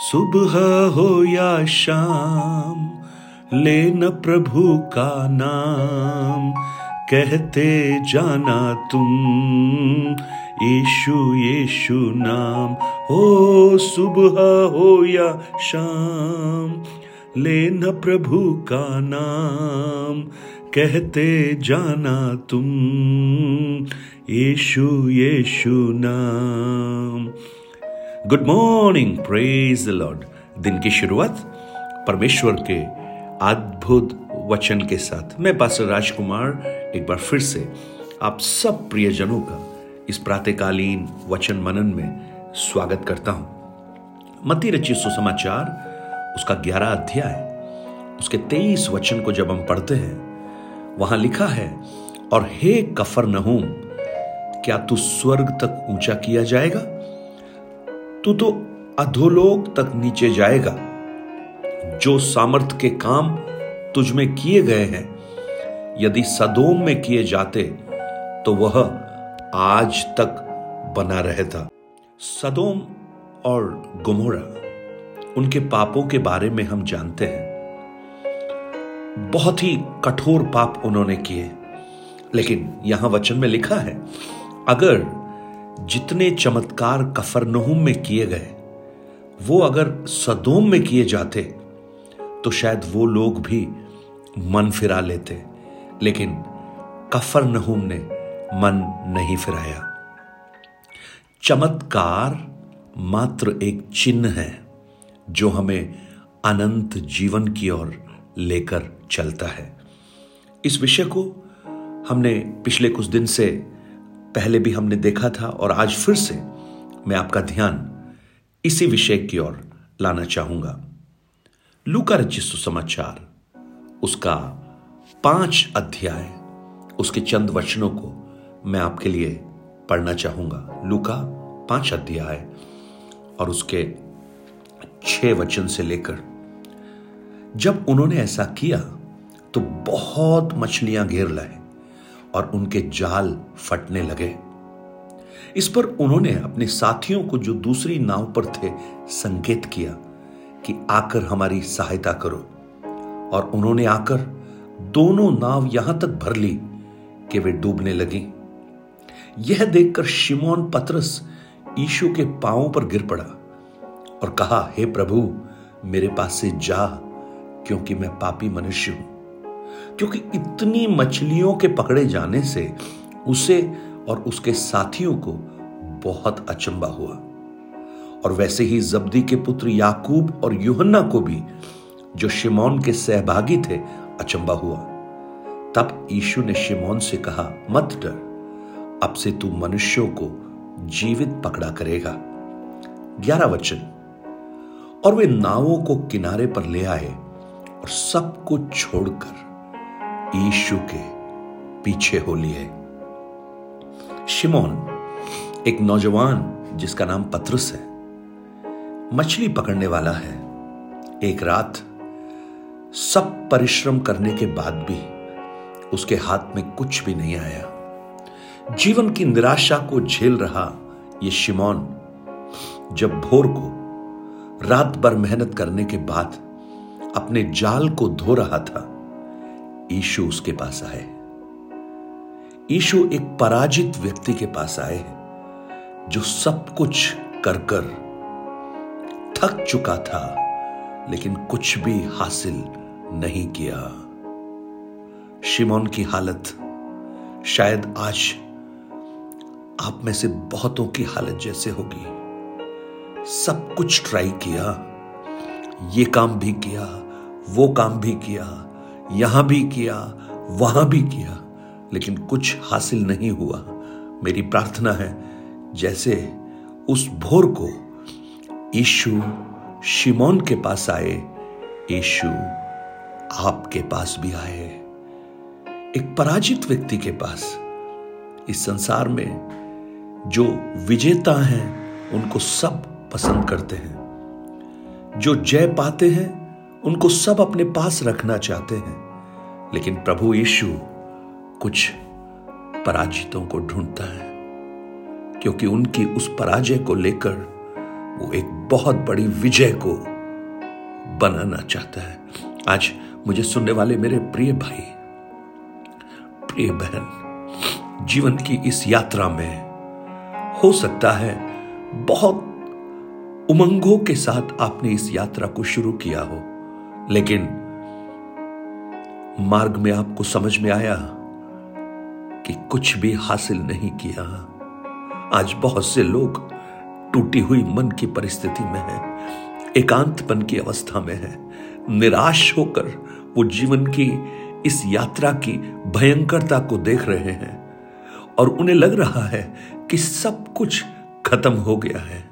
सुबह हो या शाम, लेन प्रभु का नाम। कहते जाना तुम, यीशु यीशु नाम। हो सुबह हो या शाम, लेना प्रभु का नाम। कहते जाना तुम, यीशु यीशु नाम। गुड मॉर्निंग प्रेज लॉर्ड दिन की शुरुआत परमेश्वर के अद्भुत वचन के साथ। मैं पास्टर राजकुमार एक बार फिर से आप सब प्रियजनों का इस प्रातकालीन वचन मनन में स्वागत करता हूँ। मती रचित सुसमाचार, उसका ग्यारह अध्याय, उसके तेईस वचन को जब हम पढ़ते हैं, वहाँ लिखा है, और हे कफर नहूम क्या तू स्वर्ग तक ऊँचा किया जाएगा? तू तो अधोलोक तक नीचे जाएगा। जो सामर्थ के काम तुझ में किए गए हैं, यदि सदोम में किए जाते तो वह आज तक बना रहता। सदोम और गुमोरा, उनके पापों के बारे में हम जानते हैं। बहुत ही कठोर पाप उन्होंने किए, लेकिन यहाँ वचन में लिखा है, अगर जितने चमत्कार कफरनहुम में किए गए, वो अगर सदोम में किए जाते तो शायद वो लोग भी मन फिरा लेते। लेकिन कफर नहूम ने मन नहीं फिराया। चमत्कार मात्र एक चिन्ह है, जो हमें अनंत जीवन की ओर लेकर चलता है। इस विषय को हमने पिछले कुछ दिन से पहले भी हमने देखा था और आज फिर से मैं आपका ध्यान इसी विषय की ओर लाना चाहूँगा। लूका रचित सुसमाचार, उसका पाँच अध्याय, उसके चंद वचनों को मैं आपके लिए पढ़ना चाहूँगा। लूका पाँच अध्याय और उसके छह वचन से लेकर जब उन्होंने ऐसा किया तो बहुत मछलियाँ घेर लाए। और उनके जाल फटने लगे। इस पर उन्होंने अपने साथियों को जो दूसरी नाव पर थे, संकेत किया कि आकर हमारी सहायता करो। और उन्होंने आकर दोनों नाव यहाँ तक भर ली कि वे डूबने लगी। यह देखकर शिमोन पत्रस ईशु के पांवों पर गिर पड़ा और कहा, हे hey प्रभु, मेरे पास से जा, क्योंकि मैं पापी मनुष्य हूँ। क्योंकि इतनी मछलियों के पकड़े जाने से उसे और उसके साथियों को बहुत अचंबा हुआ। और वैसे ही जब्दी के पुत्र याकूब और युहन्ना को भी, जो शिमोन के सहभागी थे, अचंबा हुआ। तब यीशु ने शिमोन से कहा, मत डर, अब से तू मनुष्यों को जीवित पकड़ा करेगा। ग्यारह वचन। और वे नावों को किनारे पर ले आए और सब कुछ छोड़कर यीशु के पीछे हो। लिए शिमोन, एक नौजवान जिसका नाम पत्रस है, मछली पकड़ने वाला है। एक रात, सब परिश्रम करने के बाद भी उसके हाथ में कुछ भी नहीं आया। जीवन की निराशा को झेल रहा यह शिमोन, जब भोर को रात भर मेहनत करने के बाद अपने जाल को धो रहा था। ईशु उसके पास आए। ईशु एक पराजित व्यक्ति के पास आए हैं, जो सब कुछ कर कर थक चुका था, लेकिन कुछ भी हासिल नहीं किया। शिमोन की हालत शायद आज आप में से बहुतों की हालत जैसे होगी। सब कुछ ट्राई किया, ये काम भी किया, वो काम भी किया यहाँ भी किया, वहाँ भी किया, लेकिन कुछ हासिल नहीं हुआ। मेरी प्रार्थना है, जैसे उस भोर को ईशु शिमोन के पास आए ईशु आपके पास भी आए। एक पराजित व्यक्ति के पास, इस संसार में जो विजेता हैं, उनको सब पसंद करते हैं। जो जय पाते हैं उनको सब अपने पास रखना चाहते हैं। लेकिन प्रभु यीशु कुछ पराजितों को ढूंढता है, क्योंकि उनकी उस पराजय को लेकर वो एक बहुत बड़ी विजय को बनाना चाहता है। आज मुझे सुनने वाले मेरे प्रिय भाई, प्रिय बहन, जीवन की इस यात्रा में हो सकता है बहुत उमंगों के साथ आपने इस यात्रा को शुरू किया हो। लेकिन मार्ग में आपको समझ में आया कि कुछ भी हासिल नहीं किया। आज बहुत से लोग टूटी हुई मन की परिस्थिति में है, एकांतपन की अवस्था में है, निराश होकर वो जीवन की इस यात्रा की भयंकरता को देख रहे हैं और उन्हें लग रहा है कि सब कुछ खत्म हो गया है।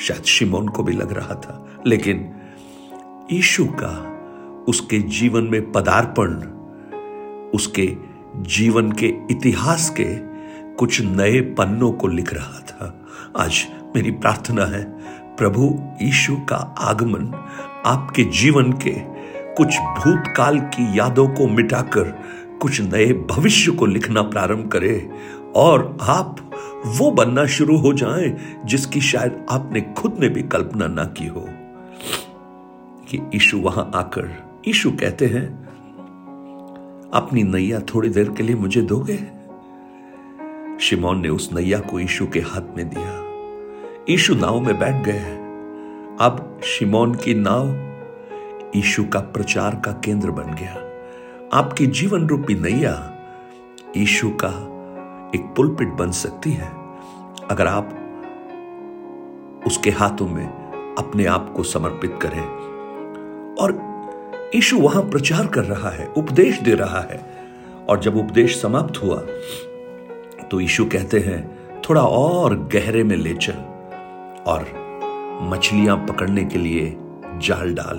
शायद शिमोन को भी लग रहा था, लेकिन ईशु का उसके जीवन में पदार्पण, उसके जीवन के इतिहास के कुछ नए पन्नों को लिख रहा था। आज मेरी प्रार्थना है, प्रभु यीशु का आगमन आपके जीवन के कुछ भूतकाल की यादों को मिटाकर कुछ नए भविष्य को लिखना प्रारंभ करे और आप वो बनना शुरू हो जाएँ जिसकी शायद आपने खुद ने भी कल्पना ना की हो। कि ईशु वहाँ आकर, ईशु कहते हैं, अपनी नैया थोड़ी देर के लिए मुझे दोगे? शिमोन ने उस नैया को ईशु के हाथ में दिया। ईशु नाव में बैठ गए अब शिमोन की नाव ईशु का प्रचार का केंद्र बन गया। आपकी जीवन रूपी नैया ईशु का एक पुलपिट बन सकती है। अगर आप उसके हाथों में अपने आप को समर्पित करें और ईशु वहाँ प्रचार कर रहा है, उपदेश दे रहा है। और जब उपदेश समाप्त हुआ तो ईशु कहते हैं, थोड़ा और गहरे में ले चल और मछलियाँ पकड़ने के लिए जाल डाल।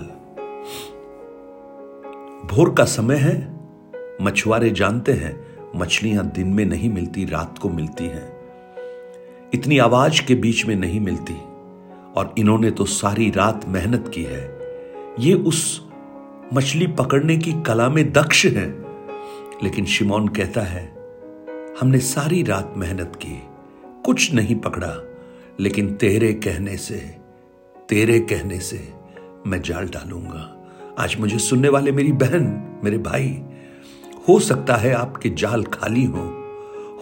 भोर का समय है, मछुआरे जानते हैं, मछलियाँ दिन में नहीं मिलती, रात को मिलती हैं। इतनी आवाज़ के बीच में नहीं मिलती और इन्होंने तो सारी रात मेहनत की है। ये उस मछली पकड़ने की कला में दक्ष हैं। लेकिन शिमोन कहता है, हमने सारी रात मेहनत की, कुछ नहीं पकड़ा, लेकिन तेरे कहने से, तेरे कहने से मैं जाल डालूँगा। आज मुझे सुनने वाले मेरी बहन, मेरे भाई, हो सकता है आपके जाल खाली हो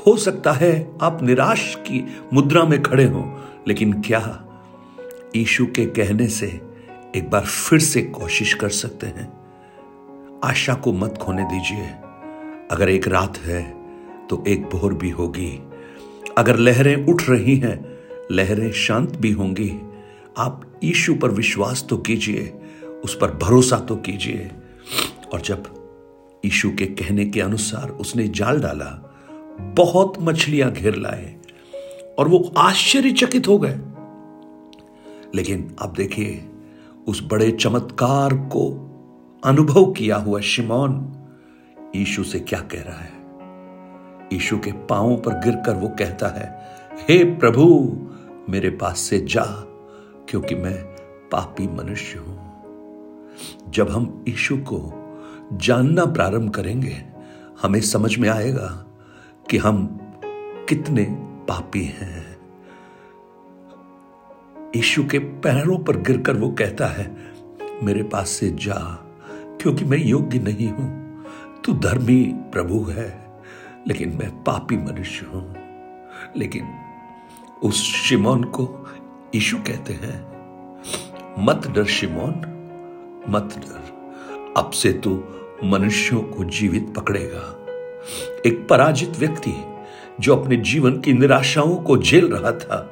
हो सकता है आप निराश की मुद्रा में खड़े हो, लेकिन क्या ईशु के कहने से एक बार फिर से कोशिश कर सकते हैं। आशा को मत खोने दीजिए। अगर एक रात है तो एक भोर भी होगी। अगर लहरें उठ रही हैं, लहरें शांत भी होंगी। आप ईशु पर विश्वास तो कीजिए, उस पर भरोसा तो कीजिए। और जब ईशु के कहने के अनुसार उसने जाल डाला, बहुत मछलियाँ घेर लाए, और वो आश्चर्यचकित हो गए। लेकिन आप देखिए उस बड़े चमत्कार को अनुभव किया हुआ शिमोन ईशु से क्या कह रहा है? ईशु के पांवों पर गिरकर वो कहता है, हे प्रभु, मेरे पास से जा, क्योंकि मैं पापी मनुष्य हूँ। जब हम ईशु को जानना प्रारंभ करेंगे, हमें समझ में आएगा कि हम कितने पापी हैं। यीशु के पैरों पर गिरकर वो कहता है, मेरे पास से जा, क्योंकि मैं योग्य नहीं हूँ। तू धर्मी प्रभु है, लेकिन मैं पापी मनुष्य हूँ। लेकिन उस शिमोन को यीशु कहते हैं, मत डर शिमोन, मत डर। अब से तू मनुष्यों को जीवित पकड़ेगा। एक पराजित व्यक्ति, जो अपने जीवन की निराशाओं को झेल रहा था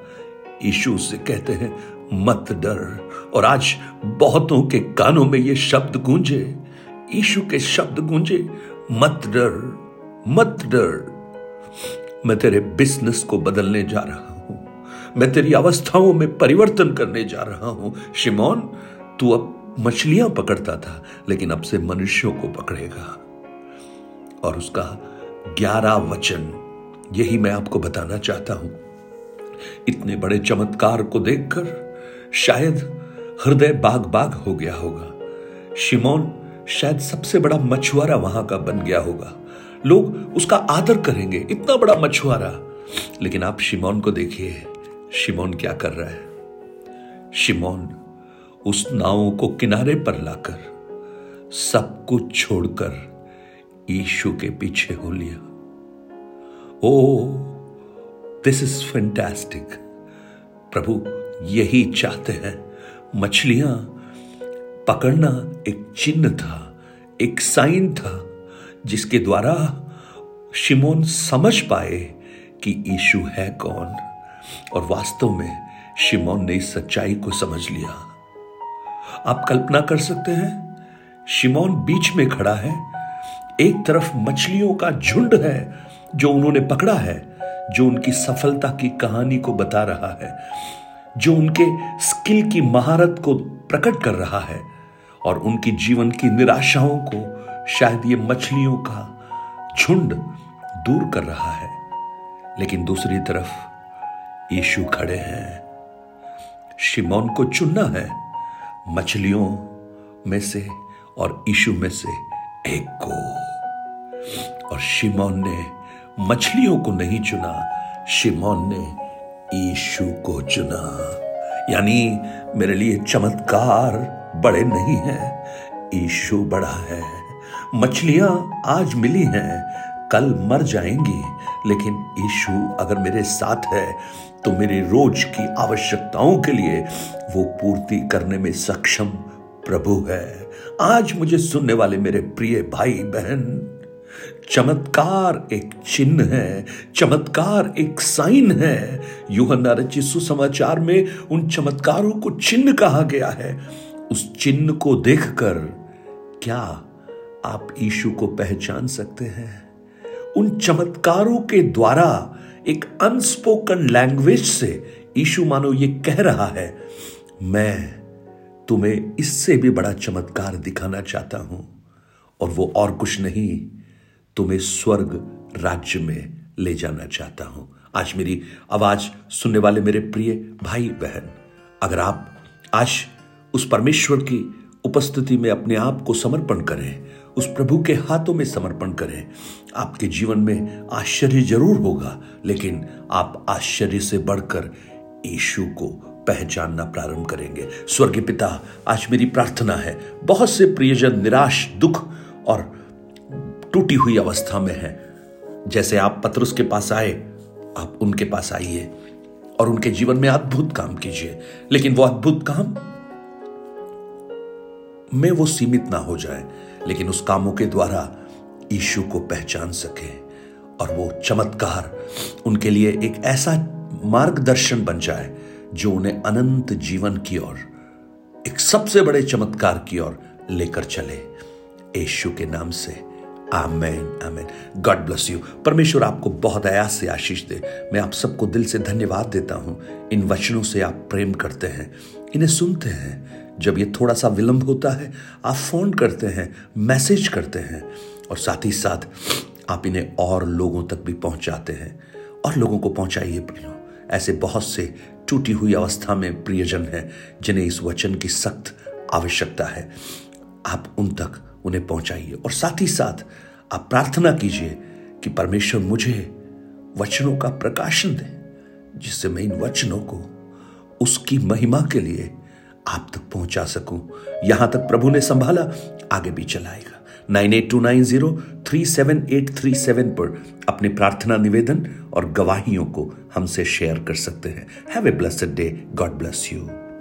यीशु से कहते हैं, मत डर। और आज बहुतों के कानों में ये शब्द गूंजे। यीशु के शब्द गूंजे, मत डर मत डर। मैं तेरे बिज़नेस को बदलने जा रहा हूँ। मैं तेरी अवस्थाओं में परिवर्तन करने जा रहा हूँ। शिमोन, तू अब मछलियाँ पकड़ता था, लेकिन अब से मनुष्यों को पकड़ेगा। और उसका ग्यारह वचन, यही मैं आपको बताना चाहता हूँ। इतने बड़े चमत्कार को देखकर शायद हृदय बाग बाग हो गया होगा। शिमोन शायद सबसे बड़ा मछुआरा वहाँ का बन गया होगा। लोग उसका आदर करेंगे, इतना बड़ा मछुआरा। लेकिन आप शिमोन को देखिए, शिमोन क्या कर रहा है? शिमोन उस नाव को किनारे पर लाकर सब कुछ छोड़कर ईशु के पीछे हो लिया। ओ दिस इज़ फैंटास्टिक प्रभु, यही चाहते हैं। मछलियाँ पकड़ना एक चिन्ह था, एक साइन था, जिसके द्वारा शिमोन समझ पाए कि ईशु है कौन। और वास्तव में शिमोन ने इस सच्चाई को समझ लिया। आप कल्पना कर सकते हैं, शिमोन बीच में खड़ा है। एक तरफ़ मछलियों का झुंड है, जो उन्होंने पकड़ा है। जो उनकी सफलता की कहानी को बता रहा है, जो उनके स्किल की महारत को प्रकट कर रहा है और उनकी जीवन की निराशाओं को शायद ये मछलियों का झुंड दूर कर रहा है। लेकिन दूसरी तरफ़ यीशु खड़े हैं। शिमोन को चुनना है। मछलियों में से और यीशु में से एक को। और शिमोन ने मछलियों को नहीं चुना, शिमोन ने ईशु को चुना। यानी, मेरे लिए चमत्कार बड़े नहीं हैं ईशु बड़ा है। मछलियाँ आज मिली हैं, कल मर जाएँगी, लेकिन ईशु अगर मेरे साथ है तो मेरे रोज की आवश्यकताओं के लिए वो पूर्ति करने में सक्षम प्रभु है। आज मुझे सुनने वाले मेरे प्रिय भाई बहन चमत्कार एक चिन्ह है, चमत्कार एक साइन है। यूहन्ना रचित सुसमाचार में उन चमत्कारों को चिन्ह कहा गया है। उस चिन्ह को देखकर क्या आप ईशु को पहचान सकते हैं? उन चमत्कारों के द्वारा एक अनस्पोकन लैंग्वेज से ईशु मानो ये कह रहा है, मैं तुम्हें इससे भी बड़ा चमत्कार दिखाना चाहता हूँ और वो और कुछ नहीं। तुम्हें स्वर्ग राज्य में ले जाना चाहता हूँ। आज मेरी आवाज़ सुनने वाले मेरे प्रिय भाई बहन, अगर आप आज उस परमेश्वर की उपस्थिति में अपने आप को समर्पण करें, उस प्रभु के हाथों में समर्पण करें, आपके जीवन में आश्चर्य ज़रूर होगा, लेकिन आप आश्चर्य से बढ़कर यीशु को पहचानना प्रारंभ करेंगे। स्वर्गीय पिता, आज मेरी प्रार्थना है, बहुत से प्रियजन निराश, दुख और टूटी हुई अवस्था में है। जैसे आप पत्रुस के पास आए, आप उनके पास आइए और उनके जीवन में अद्भुत काम कीजिए। लेकिन वो अद्भुत काम में वो सीमित ना हो जाए, लेकिन उस कामों के द्वारा ईशु को पहचान सके और वो चमत्कार उनके लिए एक ऐसा मार्गदर्शन बन जाए जो उन्हें अनंत जीवन की ओर, एक सबसे बड़े चमत्कार की ओर लेकर चले। यीशु के नाम से amen amen. God bless you परमेश्वर आपको बहुत आयास से आशीष दे। मैं आप सबको दिल से धन्यवाद देता हूँ। इन वचनों से आप प्रेम करते हैं। इन्हें सुनते हैं। जब ये थोड़ा सा विलंब होता है, आप फ़ोन करते हैं, मैसेज करते हैं। और साथ ही साथ आप इन्हें और लोगों तक भी पहुंचाते हैं। और लोगों को पहुंचाइए प्रियो। ऐसे बहुत से टूटी हुई अवस्था में प्रियजन हैं, जिन्हें इस वचन की सख्त आवश्यकता है। आप उन तक उन्हें पहुंचाइए। और साथ ही साथ आप प्रार्थना कीजिए कि परमेश्वर मुझे वचनों का प्रकाशन दे, जिससे मैं इन वचनों को उसकी महिमा के लिए आप तक पहुँचा सकूँ। यहाँ तक प्रभु ने संभाला, आगे भी चलाएगा। Nine eight two nine zero three seven eight three seven पर अपने प्रार्थना निवेदन और गवाहियों को हमसे शेयर कर सकते हैं। Have a blessed day. God bless you.